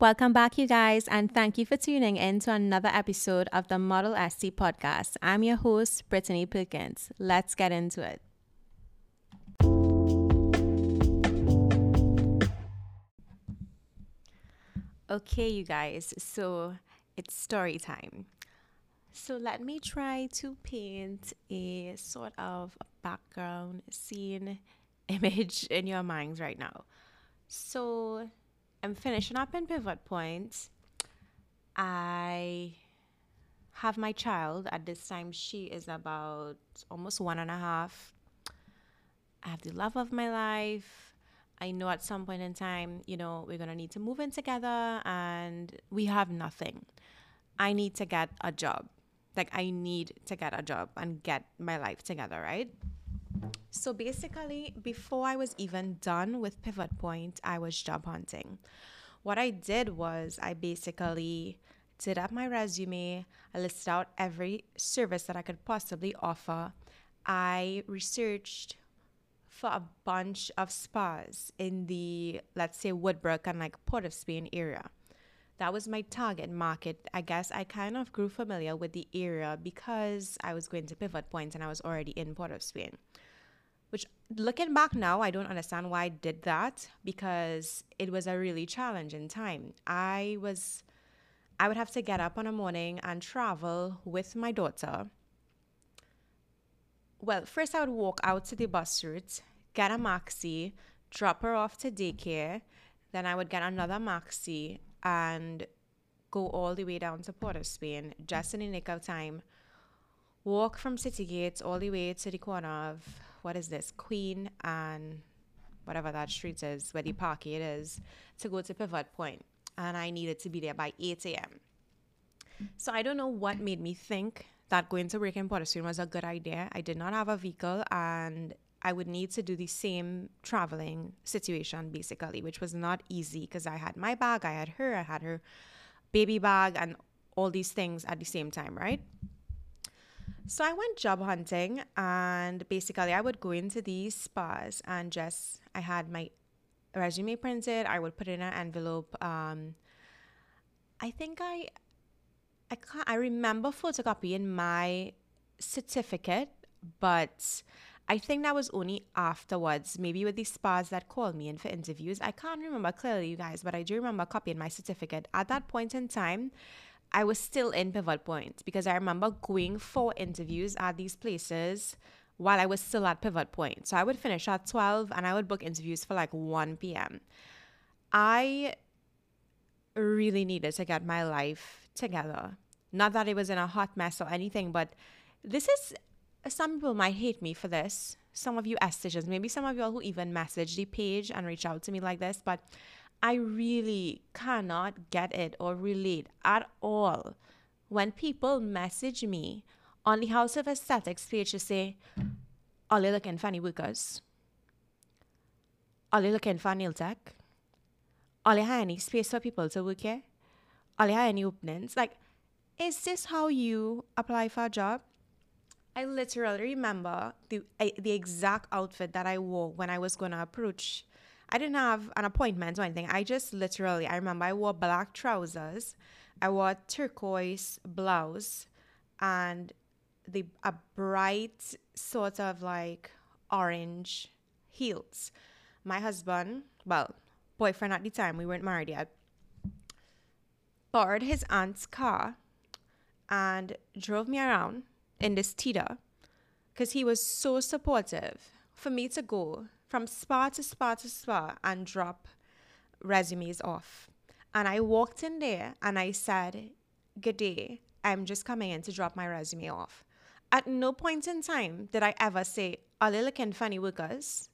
Welcome back, you guys, and thank you for tuning in to another episode of the Model SC podcast. I'm your host, Brittany Perkins. Let's get into it. Okay, you guys, so it's story time. So let me try to paint a sort of background scene image in your minds right now. So I'm finishing up in Pivot Point. I have my child at this time. She is about almost one and a half. I have the love of my life. I know at some point in time, you know, we're going to need to move in together and we have nothing. I need to get a job. Like, I need to get a job and get my life together, right? So basically, before I was even done with Pivot Point, I was job hunting. What I did was I basically did up my resume, I listed out every service that I could possibly offer. I researched for a bunch of spas in the, let's say, Woodbrook and like Port of Spain area. That was my target market. I guess I kind of grew familiar with the area because I was going to Pivot Point and I was already in Port of Spain which looking back now, I don't understand why I did that because it was a really challenging time. I was, I would have to get up on a morning and travel with my daughter. Well, first I would walk out to the bus route, get a maxi, drop her off to daycare, then I would get another maxi and go all the way down to Port of Spain just in the nick of time. Walk from City Gates all the way to the corner of what is this Queen and whatever that street is where the parkade is to go to Pivot Point, and I needed to be there by 8 a.m. So I don't know what made me think that going to work in Port was a good idea. I did not have a vehicle and I would need to do the same traveling situation basically, which was not easy because I had my bag, I had her, I had her baby bag, and all these things at the same time, right? So I went job hunting and basically I would go into these spas and just I had my resume printed, I would put it in an envelope. Um, I think I I can't I remember photocopying my certificate, but I think that was only afterwards, maybe with the spas that called me in for interviews. I can't remember clearly, you guys, but I do remember copying my certificate. At that point in time, I was still in Pivot Point because I remember going for interviews at these places while I was still at Pivot Point. So I would finish at 12 and I would book interviews for like 1 p.m. I really needed to get my life together. Not that it was in a hot mess or anything, but this is some people might hate me for this. Some of you estheticians, maybe some of y'all who even message the page and reach out to me like this, but I really cannot get it or relate at all when people message me on the House of Aesthetics page to say, Are you looking for any workers? Are you looking for nail tech? Are you any space for people to work here? Are you any openings? Like, is this how you apply for a job? I literally remember the eh, the exact outfit that I wore when I was going to approach I didn't have an appointment or anything. I just literally, I remember I wore black trousers, I wore turquoise blouse, and the a bright sort of like orange heels. My husband, well, boyfriend at the time, we weren't married yet, borrowed his aunt's car and drove me around in this Tiida because he was so supportive for me to go from spa to spa to spa and drop resumes off. And I walked in there and I said, Good day, I'm just coming in to drop my resume off. At no point in time did I ever say, Are they looking funny workers?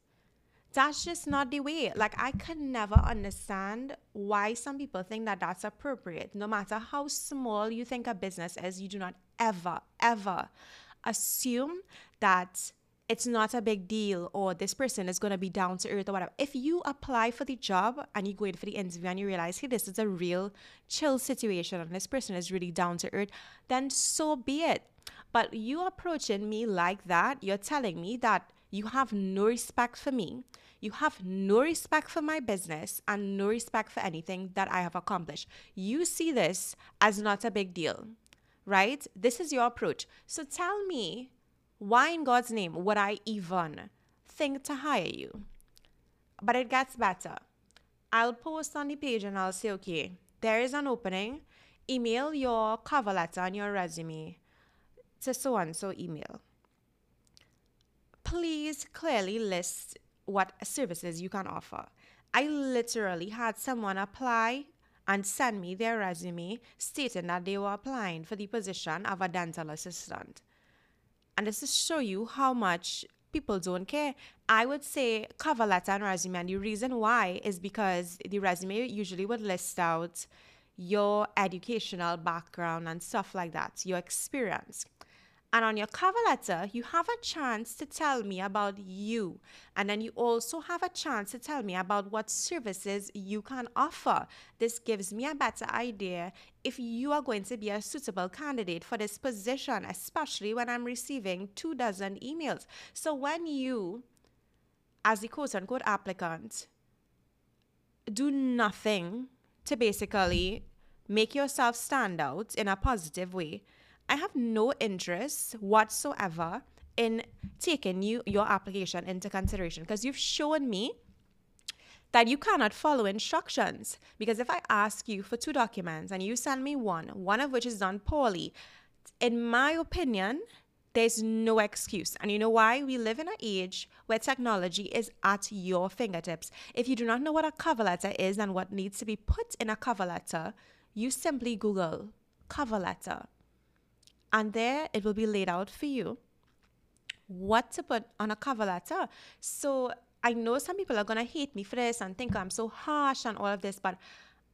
That's just not the way. Like, I could never understand why some people think that that's appropriate. No matter how small you think a business is, you do not ever, ever assume that it's not a big deal or this person is going to be down to earth or whatever. If you apply for the job and you go in for the interview and you realize, hey, this is a real chill situation and this person is really down to earth, then so be it. But you approaching me like that, you're telling me that You have no respect for me. You have no respect for my business and no respect for anything that I have accomplished. You see this as not a big deal, right? This is your approach. So tell me, why in God's name would I even think to hire you? But it gets better. I'll post on the page and I'll say, okay, there is an opening. Email your cover letter and your resume to so and so email. Please clearly list what services you can offer. I literally had someone apply and send me their resume stating that they were applying for the position of a dental assistant. And this is to show you how much people don't care. I would say cover letter and resume, and the reason why is because the resume usually would list out your educational background and stuff like that, your experience. And on your cover letter, you have a chance to tell me about you. And then you also have a chance to tell me about what services you can offer. This gives me a better idea if you are going to be a suitable candidate for this position, especially when I'm receiving two dozen emails. So when you, as the quote unquote applicant, do nothing to basically make yourself stand out in a positive way, I have no interest whatsoever in taking you your application into consideration because you've shown me that you cannot follow instructions. Because if I ask you for two documents and you send me one, one of which is done poorly, in my opinion, there's no excuse. And you know why? We live in an age where technology is at your fingertips. If you do not know what a cover letter is and what needs to be put in a cover letter, you simply Google cover letter and there it will be laid out for you what to put on a cover letter. So I know some people are going to hate me for this and think I'm so harsh and all of this, but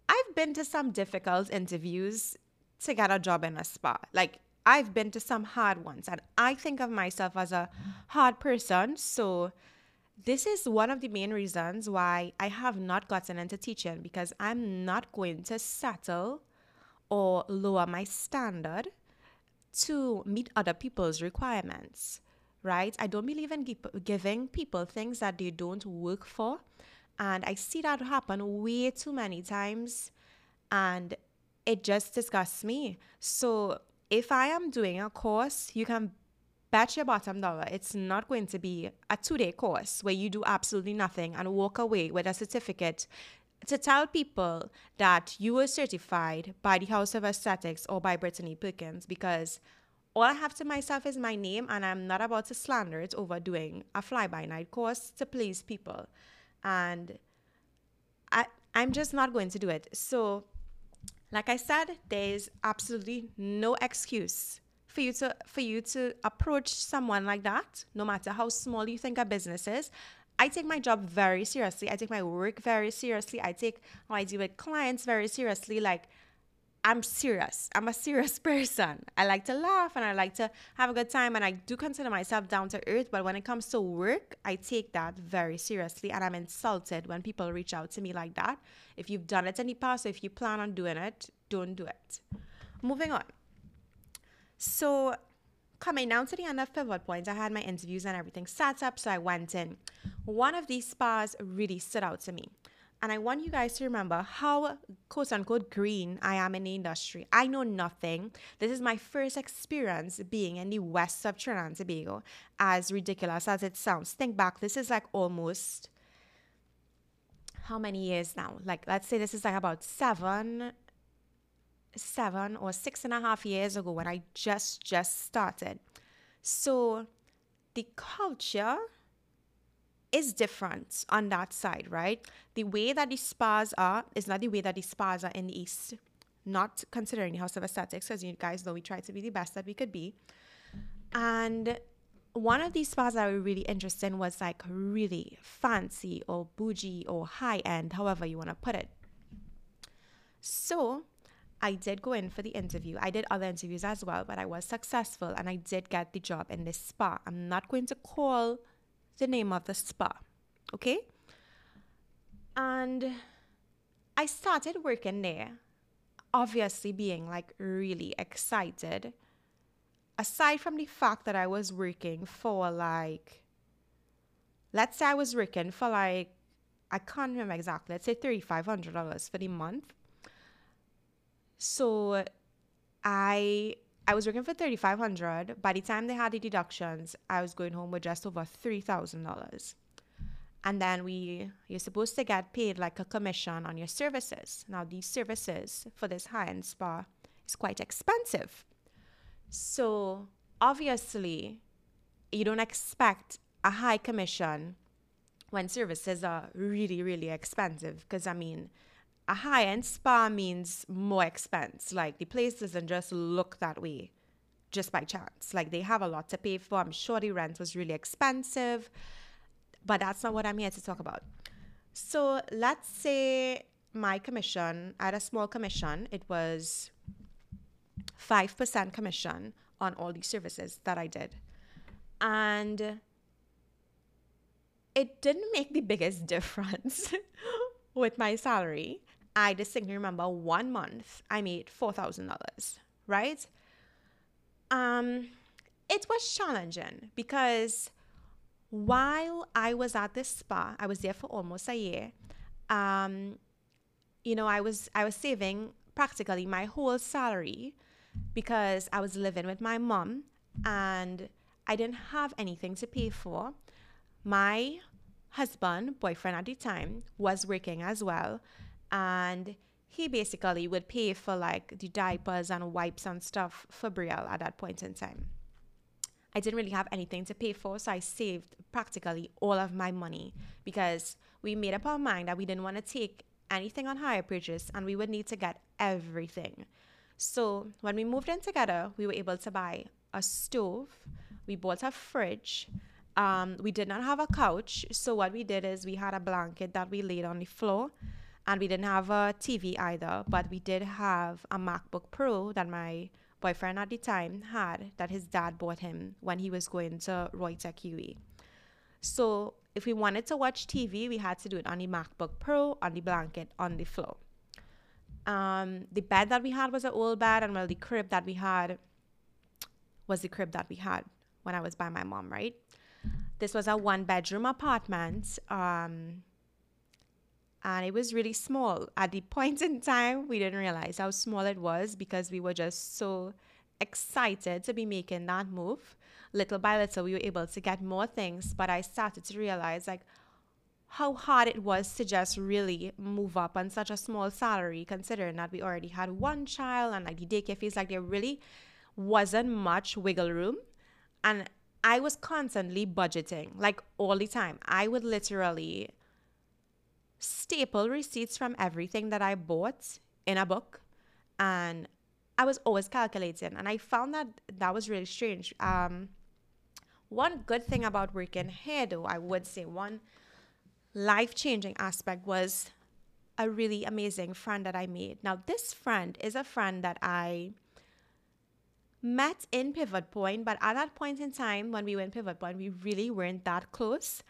I've been to some difficult interviews to get a job in a spa. Like, I've been to some hard ones, and I think of myself as a hard person. So, this is one of the main reasons why I have not gotten into teaching because I'm not going to settle or lower my standard to meet other people's requirements, right? I don't believe in giving people things that they don't work for. And I see that happen way too many times. And it just disgusts me. So if I am doing a course, you can bet your bottom dollar it's not going to be a two day course where you do absolutely nothing and walk away with a certificate to tell people that you were certified by the House of Aesthetics or by Brittany Perkins because all I have to myself is my name, and I'm not about to slander it over doing a fly by night course to please people. And I, I'm just not going to do it. So, like I said, there's absolutely no excuse for you to for you to approach someone like that, no matter how small you think a business is, I take my job very seriously. I take my work very seriously. I take how I deal with clients very seriously. Like, I'm serious. I'm a serious person. I like to laugh and I like to have a good time. And I do consider myself down to earth. But when it comes to work, I take that very seriously. And I'm insulted when people reach out to me like that. If you've done it in the past, or if you plan on doing it, don't do it. Moving on. So, coming down to the end of Pivot Point, I had my interviews and everything set up, so I went in. One of these spas really stood out to me. And I want you guys to remember how quote unquote green I am in the industry. I know nothing. This is my first experience being in the west of Trinidad and Tobago, as ridiculous as it sounds. Think back, this is like almost how many years now? Like, let's say this is like about seven seven or six and a half years ago when I just just started. So the culture is different on that side, right? The way that the spas are is not the way that the spas are in the East. Not considering the House of Aesthetics, as you guys know, we try to be the best that we could be. And one of these spas that I really interested in was like really fancy or bougie or high end, however you want to put it. So I did go in for the interview. I did other interviews as well, but I was successful and I did get the job in this spa. I'm not going to call the name of the spa, okay? And I started working there, obviously being like really excited. Aside from the fact that I was working for like let's say I was working for like, I can't remember exactly, let's say $3,500 for the month. So I I was working for 3500 By the time they had the deductions, I was going home with just over $3,000. And then we you're supposed to get paid like a commission on your services. Now these services for this high-end spa is quite expensive. So obviously, you don't expect a high commission when services are really really expensive because I mean, a high end spa means more expense. Like the place doesn't just look that way just by chance. Like they have a lot to pay for. I'm sure the rent was really expensive, but that's not what I'm here to talk about. So let's say my commission, I had a small commission, it was 5% commission on all these services that I did. And it didn't make the biggest difference with my salary. I distinctly remember one month I made $4,000, right? Um, it was challenging because while I was at this spa, I was there for almost a year. Um, you know, I was I was saving practically my whole salary because I was living with my mom and I didn't have anything to pay for. My husband, boyfriend at the time, was working as well and he basically would pay for like the diapers and wipes and stuff for Brielle at that point in time. I didn't really have anything to pay for, so I saved practically all of my money because we made up our mind that we didn't want to take anything on hire purchase and we would need to get everything. So when we moved in together, we were able to buy a stove, we bought a fridge. Um, we did not have a couch, so what we did is we had a blanket that we laid on the floor and we didn't have a TV either, but we did have a MacBook Pro that my boyfriend at the time had that his dad bought him when he was going to Roytec UE. So if we wanted to watch TV, we had to do it on the MacBook Pro, on the blanket, on the floor. Um, the bed that we had was an old bed, and well, the crib that we had was the crib that we had when I was by my mom, right? This was a one bedroom apartment. Um, and it was really small. At the point in time, we didn't realize how small it was because we were just so excited to be making that move. Little by little, we were able to get more things, but I started to realize like how hard it was to just really move up on such a small salary, considering that we already had one child and like the daycare fees, like there really wasn't much wiggle room. And I was constantly budgeting, like all the time. I would literally staple receipts from everything that I bought in a book. And I was always calculating. And I found that that was really strange. Um, one good thing about working here, though, I would say one life changing aspect was a really amazing friend that I made. Now, this friend is a friend that I met in Pivot Point, but at that point in time when we went Pivot Point, we really weren't that close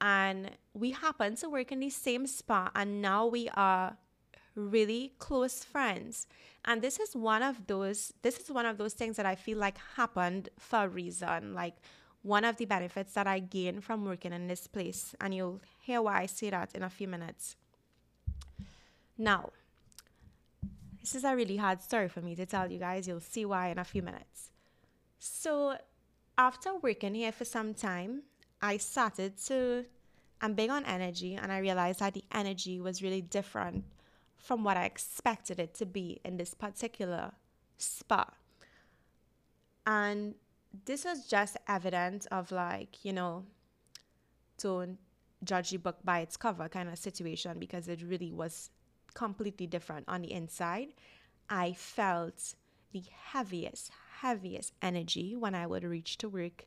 and we happen to work in the same spa and now we are really close friends. And this is one of those this is one of those things that i feel like happened for a reason like one of the benefits that i gain from working in this place. And you'll hear why i say that in a few minutes. Now this is a really hard story for me to tell you guys. You'll see why in a few minutes. So after working here for some time I started to, I'm big on energy, and I realized that the energy was really different from what I expected it to be in this particular spa. And this was just evidence of like, you know, don't judge the book by its cover kind of situation because it really was completely different on the inside. I felt the heaviest, heaviest energy when I would reach to work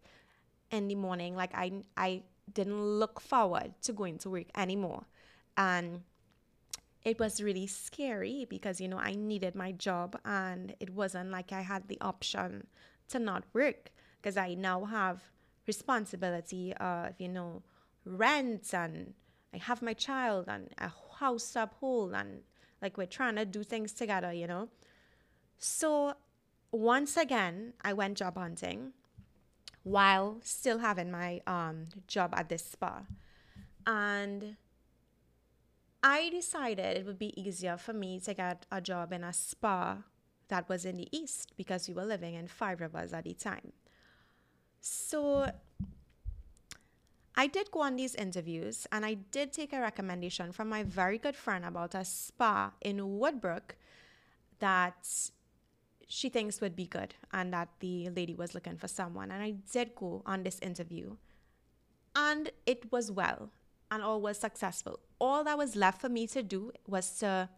in the morning. Like I I didn't look forward to going to work anymore. And it was really scary because you know I needed my job and it wasn't like I had the option to not work because I now have responsibility of you know rent and I have my child and a house to uphold and like we're trying to do things together, you know. So once again, I went job hunting while still having my um, job at this spa. And I decided it would be easier for me to get a job in a spa that was in the east because we were living in Five Rivers at the time. So I did go on these interviews and I did take a recommendation from my very good friend about a spa in Woodbrook that she thinks would be good and that the lady was looking for someone. And I did go on this interview and it was well and all was successful. All that was left for me to do was to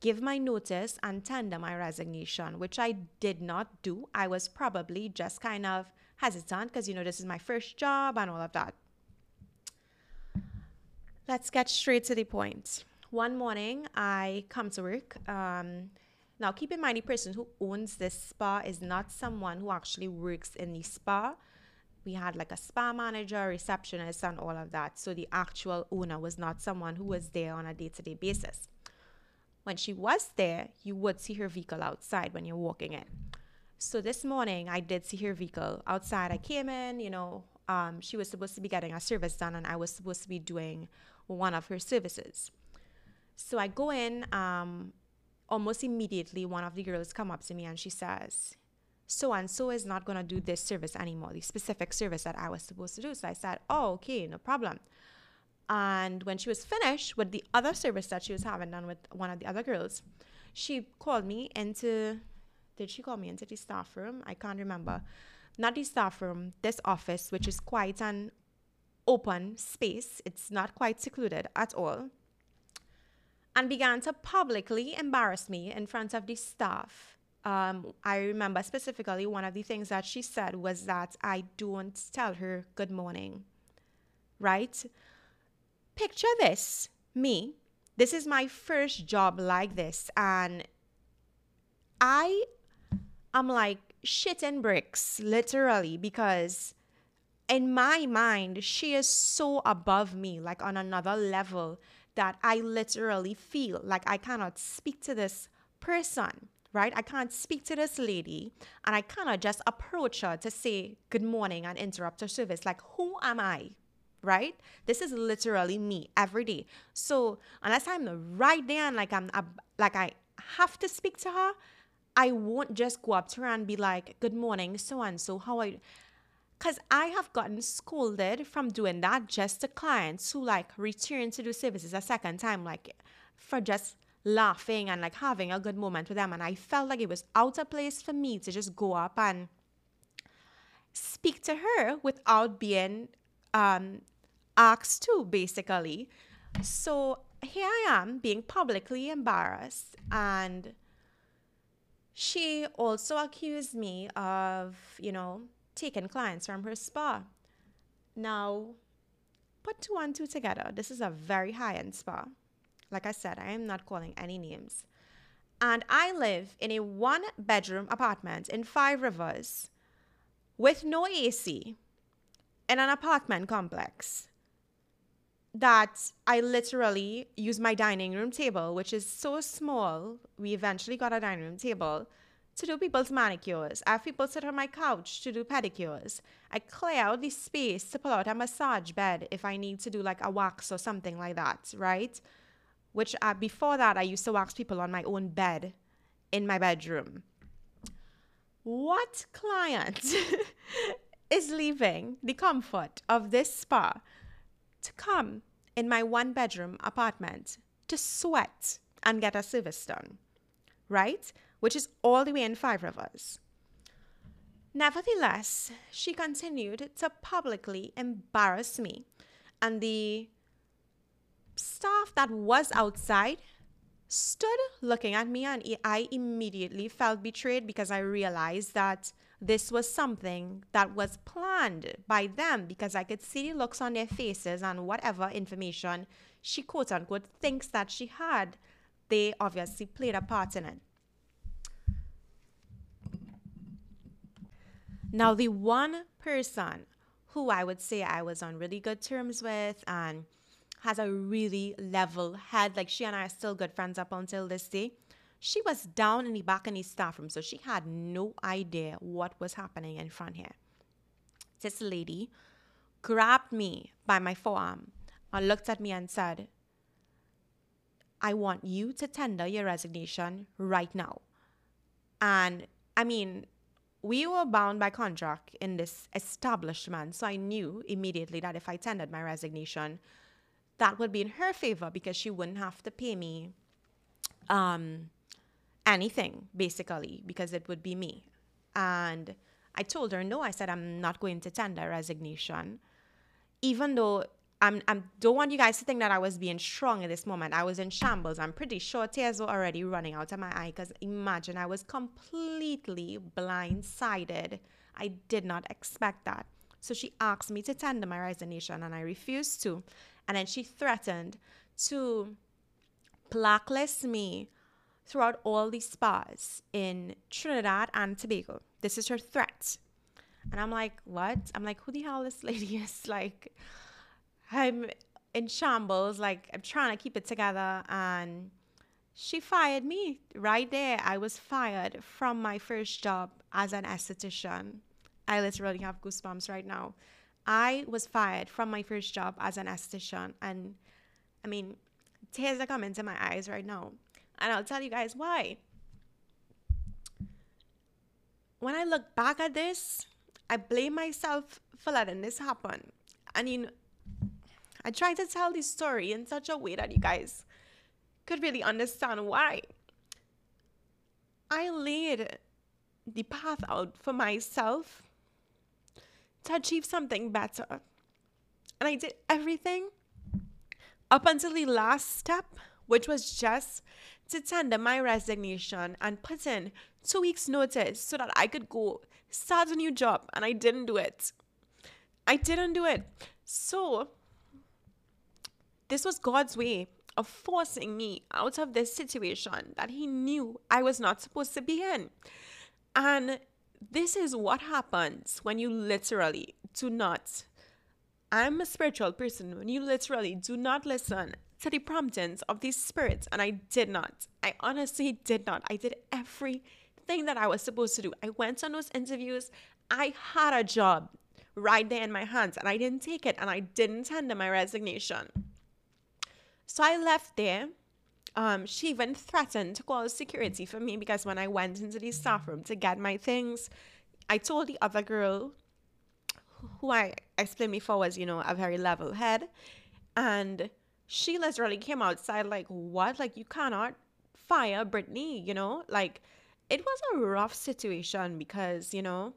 give my notice and tender my resignation, which I did not do. I was probably just kind of hesitant because, you know, this is my first job and all of that. Let's get straight to the point. One morning, I come to work. Um, now, keep in mind, the person who owns this spa is not someone who actually works in the spa. We had like a spa manager, receptionist, and all of that. So the actual owner was not someone who was there on a day to day basis. When she was there, you would see her vehicle outside when you're walking in. So this morning, I did see her vehicle outside. I came in, you know, um, she was supposed to be getting a service done, and I was supposed to be doing one of her services. So I go in, um, almost immediately, one of the girls come up to me and she says, so and so is not going to do this service anymore, the specific service that I was supposed to do. So I said, oh, okay, no problem. And when she was finished with the other service that she was having done with one of the other girls, she called me into, did she call me into the staff room? I can't remember. Not the staff room, this office, which is quite an open space. It's not quite secluded at all and began to publicly embarrass me in front of the staff. Um, I remember specifically one of the things that she said was that I don't tell her good morning. Right? Picture this me. This is my first job like this, and I am like shitting bricks, literally, because in my mind, she is so above me, like on another level that I literally feel like I cannot speak to this person, right? I can't speak to this lady and I cannot just approach her to say good morning and interrupt her service. Like, who am I? Right? This is literally me every day. So unless I'm right there and like I'm like I have to speak to her, I won't just go up to her and be like, "Good morning, so and so. How are you?" Because I have gotten scolded from doing that just to clients who like return to do services a second time, like for just laughing and like having a good moment with them. And I felt like it was out of place for me to just go up and speak to her without being um, asked to, basically. So here I am being publicly embarrassed and she also accused me of, you know, taken clients from her spa. Now, put two and two together. This is a very high end spa. Like I said, I am not calling any names. And I live in a one bedroom apartment in Five Rivers with no AC in an apartment complex that I literally use my dining room table, which is so small. We eventually got a dining room table to do people's manicures. I have people sit on my couch to do pedicures. I clear out the space to pull out a massage bed if I need to do like a wax or something like that, right? Which uh, before that, I used to wax people on my own bed in my bedroom. What client is leaving the comfort of this spa to come in my one bedroom apartment to sweat and get a service done? Right? Which is all the way in Five Rivers. Nevertheless, she continued to publicly embarrass me, and the staff that was outside stood looking at me, and I immediately felt betrayed because I realized that this was something that was planned by them because I could see the looks on their faces and whatever information she quote unquote thinks that she had, they obviously played a part in it. Now, the one person who I would say I was on really good terms with and has a really level head, like she and I are still good friends up until this day. She was down in the the staff room, so she had no idea what was happening in front here. this lady grabbed me by my forearm and looked at me and said, I want you to tender your resignation right now. And I mean, we were bound by contract in this establishment. So I knew immediately that if I tendered my resignation, that would be in her favor because she wouldn't have to pay me um, anything, basically, because it would be me. And I told her, no, I said, I'm not going to tender resignation. Even though I'm, I don't want you guys to think that I was being strong at this moment. I was in shambles. I'm pretty sure tears were already running out of my eye because imagine I was completely blindsided. I did not expect that. So she asked me to tender my resignation and I refused to. And then she threatened to blacklist me throughout all these spas in Trinidad and Tobago. This is her threat. And I'm like, what? I'm like, who the hell this lady is? Like, I'm in shambles. Like I'm trying to keep it together, and she fired me right there. I was fired from my first job as an esthetician. I literally have goosebumps right now. I was fired from my first job as an esthetician, and I mean, tears are coming to my eyes right now. And I'll tell you guys why. When I look back at this, I blame myself for letting this happen. I mean, I try to tell this story in such a way that you guys could really understand why. I laid the path out for myself to achieve something better. And I did everything up until the last step, which was just to tender my resignation and put in two weeks' notice so that I could go start a new job. And I didn't do it. I didn't do it. So this was God's way of forcing me out of this situation that He knew I was not supposed to be in. And this is what happens when you literally do not. I'm a spiritual person. When you literally do not listen to the promptings of these spirits, and I did not. I honestly did not. I did everything that I was supposed to do. I went on those interviews. I had a job right there in my hands, and I didn't take it, and I didn't tender my resignation. So I left there. Um, she even threatened to call security for me because when I went into the staff room to get my things, I told the other girl, who I explained before was, you know, a very level head, and she literally came outside like, what? Like, you cannot fire Brittany, you know? Like, it was a rough situation because, you know,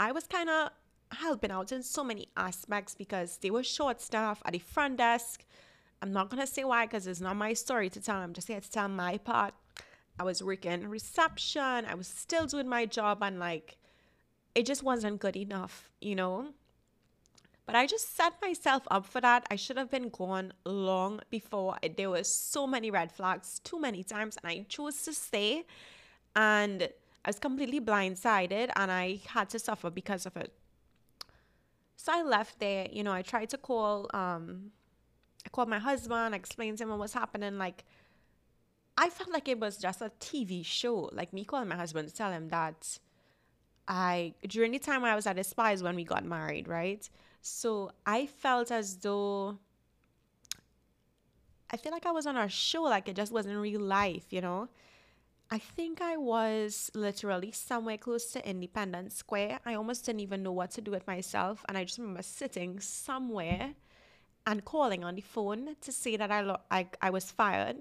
I was kind of helping out in so many aspects because they were short staff at the front desk. I'm not gonna say why because it's not my story to tell. I'm just here to tell my part. I was working reception. I was still doing my job, and like, it just wasn't good enough, you know. But I just set myself up for that. I should have been gone long before. There were so many red flags, too many times, and I chose to stay. And I was completely blindsided, and I had to suffer because of it. So I left there. You know, I tried to call um, I called my husband, I explained to him what was happening. Like, I felt like it was just a TV show. Like, me calling my husband to tell him that I, during the time I was at spies when we got married, right? So I felt as though, I feel like I was on a show, like it just wasn't real life, you know? I think I was literally somewhere close to Independence Square. I almost didn't even know what to do with myself. And I just remember sitting somewhere and calling on the phone to say that I, lo- I, I was fired.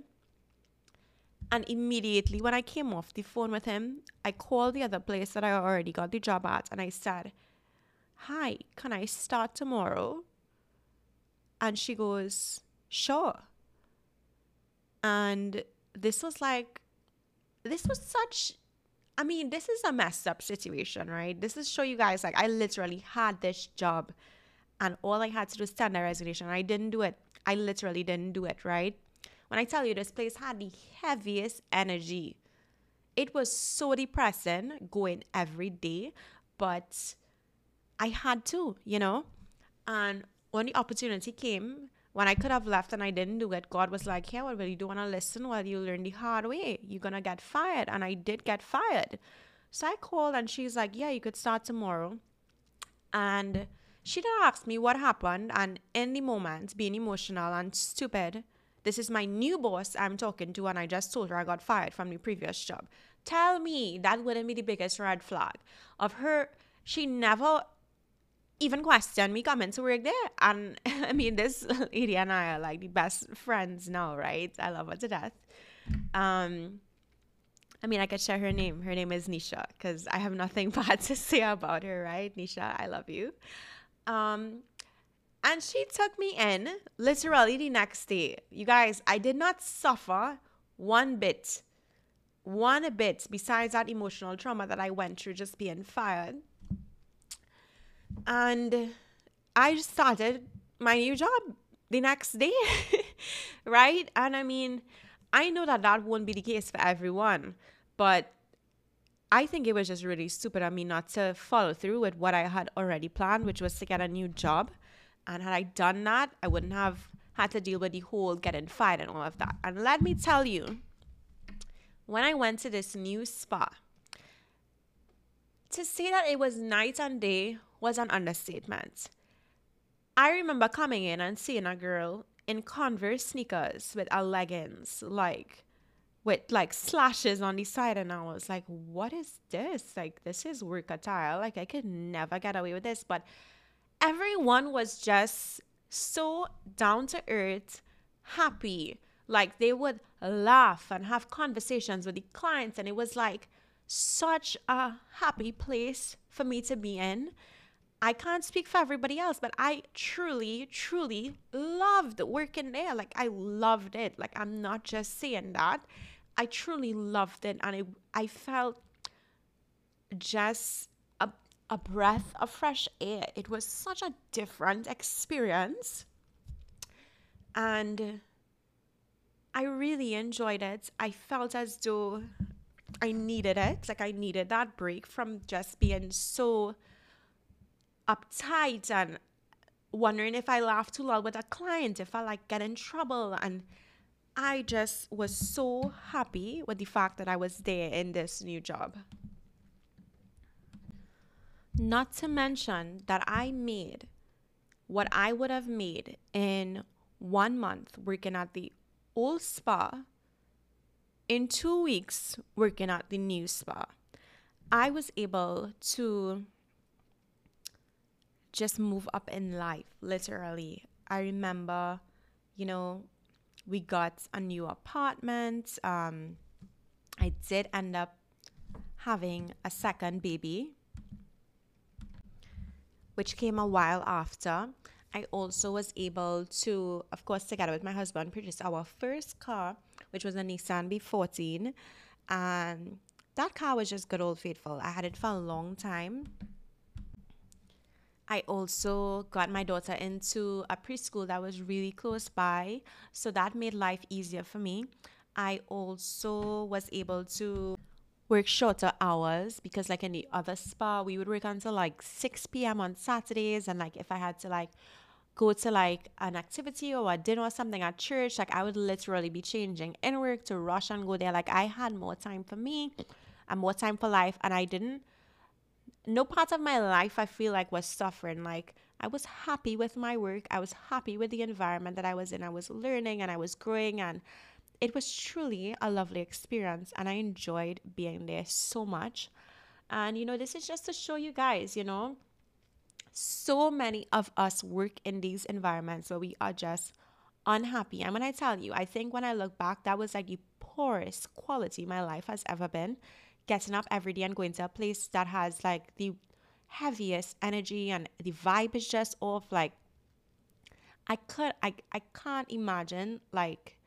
And immediately when I came off the phone with him, I called the other place that I already got the job at and I said, Hi, can I start tomorrow? And she goes, Sure. And this was like, this was such, I mean, this is a messed up situation, right? This is show you guys, like, I literally had this job and all I had to do was send a resignation. I didn't do it. I literally didn't do it, right? When I tell you this place had the heaviest energy, it was so depressing going every day, but I had to, you know? And when the opportunity came, when I could have left and I didn't do it, God was like, Yeah, well, you don't want to listen? Well, you learn the hard way. You're going to get fired. And I did get fired. So I called and she's like, Yeah, you could start tomorrow. And she did ask me what happened. And in the moment, being emotional and stupid, this is my new boss I'm talking to, and I just told her I got fired from the previous job. Tell me that wouldn't be the biggest red flag of her. She never even questioned me coming to work there. And I mean, this lady and I are like the best friends now, right? I love her to death. Um, I mean, I could share her name. Her name is Nisha because I have nothing bad to say about her, right? Nisha, I love you. Um, and she took me in literally the next day. You guys, I did not suffer one bit, one bit besides that emotional trauma that I went through just being fired. And I started my new job the next day, right? And I mean, I know that that won't be the case for everyone, but I think it was just really stupid of me not to follow through with what I had already planned, which was to get a new job. And had I done that, I wouldn't have had to deal with the whole getting fired and all of that. And let me tell you, when I went to this new spa, to say that it was night and day was an understatement. I remember coming in and seeing a girl in Converse sneakers with a leggings, like with like slashes on the side, and I was like, "What is this? Like, this is work attire. Like, I could never get away with this." But everyone was just so down to earth, happy. Like they would laugh and have conversations with the clients, and it was like such a happy place for me to be in. I can't speak for everybody else, but I truly, truly loved working there. Like I loved it. Like I'm not just saying that. I truly loved it, and I I felt just a a breath of fresh air. It was such a different experience, and I really enjoyed it. I felt as though I needed it. Like I needed that break from just being so uptight and wondering if I laugh too loud with a client, if I like get in trouble. And I just was so happy with the fact that I was there in this new job. Not to mention that I made what I would have made in one month working at the old spa, in two weeks working at the new spa. I was able to just move up in life, literally. I remember, you know, we got a new apartment. Um, I did end up having a second baby, which came a while after. I also was able to, of course, together with my husband, purchase our first car, which was a Nissan B14. And that car was just good old faithful. I had it for a long time. I also got my daughter into a preschool that was really close by, so that made life easier for me. I also was able to work shorter hours because like in the other spa we would work until like 6 p.m on saturdays and like if i had to like go to like an activity or a dinner or something at church like i would literally be changing in work to rush and go there like i had more time for me and more time for life and i didn't no part of my life I feel like was suffering. Like I was happy with my work. I was happy with the environment that I was in. I was learning and I was growing and it was truly a lovely experience and I enjoyed being there so much. And you know, this is just to show you guys, you know, so many of us work in these environments where we are just unhappy. And when I tell you, I think when I look back, that was like the poorest quality my life has ever been getting up every day and going to a place that has like the heaviest energy and the vibe is just off like I could I I can't imagine like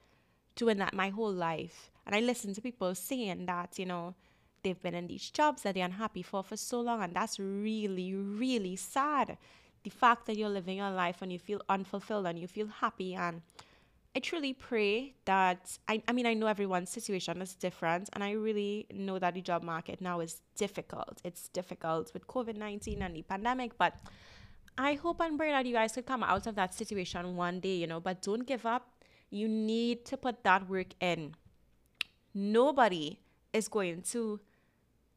doing that my whole life. And I listen to people saying that, you know, they've been in these jobs that they're unhappy for for so long and that's really really sad. The fact that you're living your life and you feel unfulfilled and you feel happy and I truly pray that I, I mean I know everyone's situation is different and I really know that the job market now is difficult. It's difficult with COVID nineteen and the pandemic, but I hope and pray that you guys could come out of that situation one day, you know, but don't give up. You need to put that work in. Nobody is going to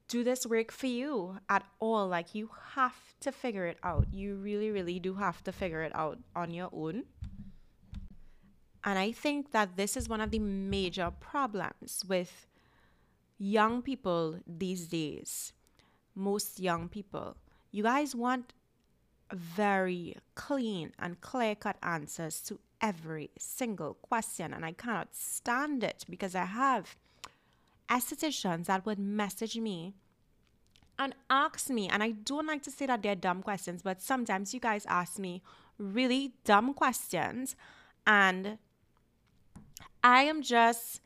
do this work for you at all. Like you have to figure it out. You really, really do have to figure it out on your own. And I think that this is one of the major problems with young people these days. Most young people. You guys want very clean and clear cut answers to every single question. And I cannot stand it because I have estheticians that would message me and ask me, and I don't like to say that they're dumb questions, but sometimes you guys ask me really dumb questions, and I am just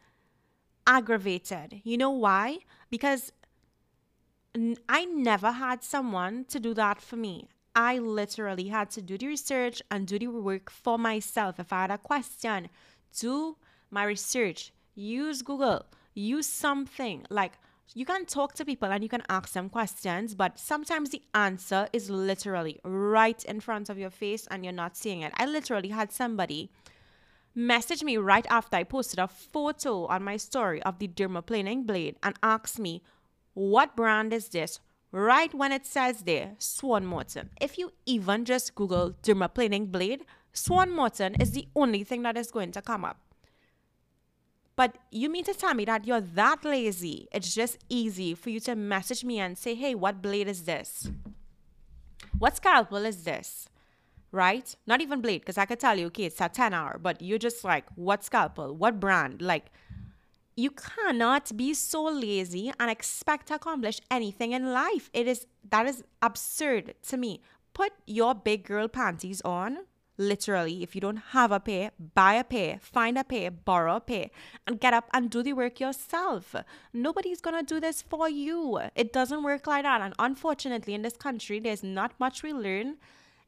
aggravated. You know why? Because I never had someone to do that for me. I literally had to do the research and do the work for myself. If I had a question, do my research, use Google, use something like you can talk to people and you can ask them questions, but sometimes the answer is literally right in front of your face and you're not seeing it. I literally had somebody message me right after I posted a photo on my story of the dermaplaning blade and ask me, What brand is this? Right when it says there, Swan Morton. If you even just Google dermaplaning blade, Swan Morton is the only thing that is going to come up. But you mean to tell me that you're that lazy? It's just easy for you to message me and say, hey, what blade is this? What scalpel is this? Right? Not even blade, because I could tell you, okay, it's a 10R, but you're just like, what scalpel? What brand? Like, you cannot be so lazy and expect to accomplish anything in life. It is that is absurd to me. Put your big girl panties on literally, if you don't have a pair, buy a pair, find a pair, borrow a pair, and get up and do the work yourself. Nobody's gonna do this for you. It doesn't work like that. And unfortunately, in this country, there's not much we learn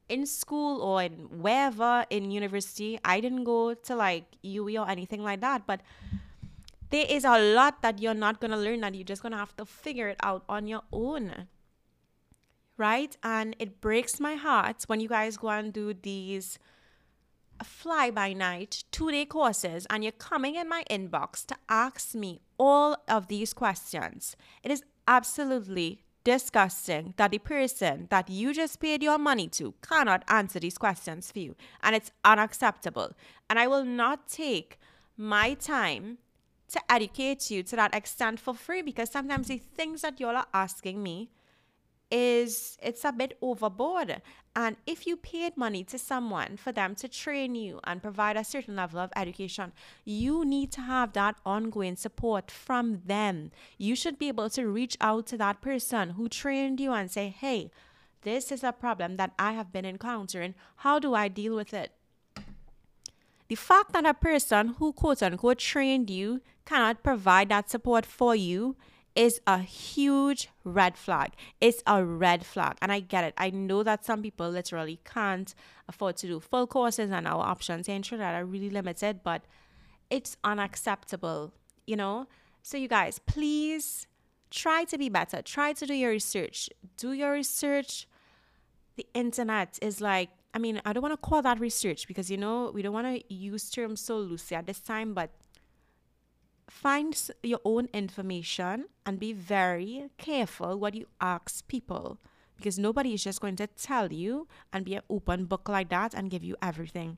in school or in wherever in university. I didn't go to like UWI or anything like that, but there is a lot that you're not gonna learn that you're just gonna have to figure it out on your own right? And it breaks my heart when you guys go and do these fly by night two day courses and you're coming in my inbox to ask me all of these questions. It is absolutely disgusting that the person that you just paid your money to cannot answer these questions for you. And it's unacceptable. And I will not take my time to educate you to that extent for free because sometimes the things that y'all are asking me is it's a bit overboard. And if you paid money to someone for them to train you and provide a certain level of education, you need to have that ongoing support from them. You should be able to reach out to that person who trained you and say, hey, this is a problem that I have been encountering. How do I deal with it? The fact that a person who quote unquote trained you cannot provide that support for you is a huge red flag. It's a red flag. And I get it. I know that some people literally can't afford to do full courses and our options in Trinidad are really limited, but it's unacceptable, you know? So, you guys, please try to be better. Try to do your research. Do your research. The internet is like, I mean, I don't want to call that research because, you know, we don't want to use terms so loosely at this time, but find your own information and be very careful what you ask people because nobody is just going to tell you and be an open book like that and give you everything.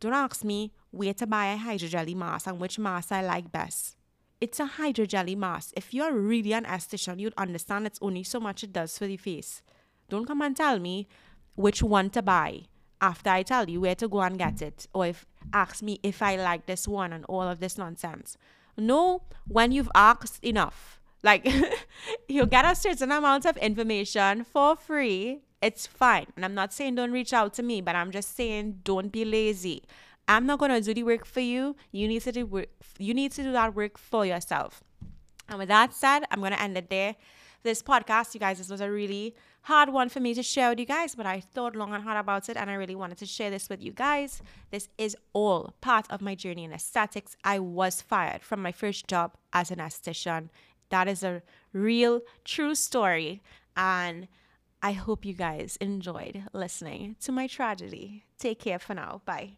Don't ask me where to buy a hydrogelly mask and which mask I like best. It's a hydrogelly mask. If you're really an esthetician, you'd understand it's only so much it does for the face. Don't come and tell me which one to buy after I tell you where to go and get it, or if ask me if I like this one and all of this nonsense. Know when you've asked enough. Like you'll get a certain amount of information for free. It's fine. And I'm not saying don't reach out to me, but I'm just saying don't be lazy. I'm not gonna do the work for you. You need to do work you need to do that work for yourself. And with that said, I'm gonna end it there. This podcast, you guys, this was a really hard one for me to share with you guys, but I thought long and hard about it and I really wanted to share this with you guys. This is all part of my journey in aesthetics. I was fired from my first job as an esthetician. That is a real, true story. And I hope you guys enjoyed listening to my tragedy. Take care for now. Bye.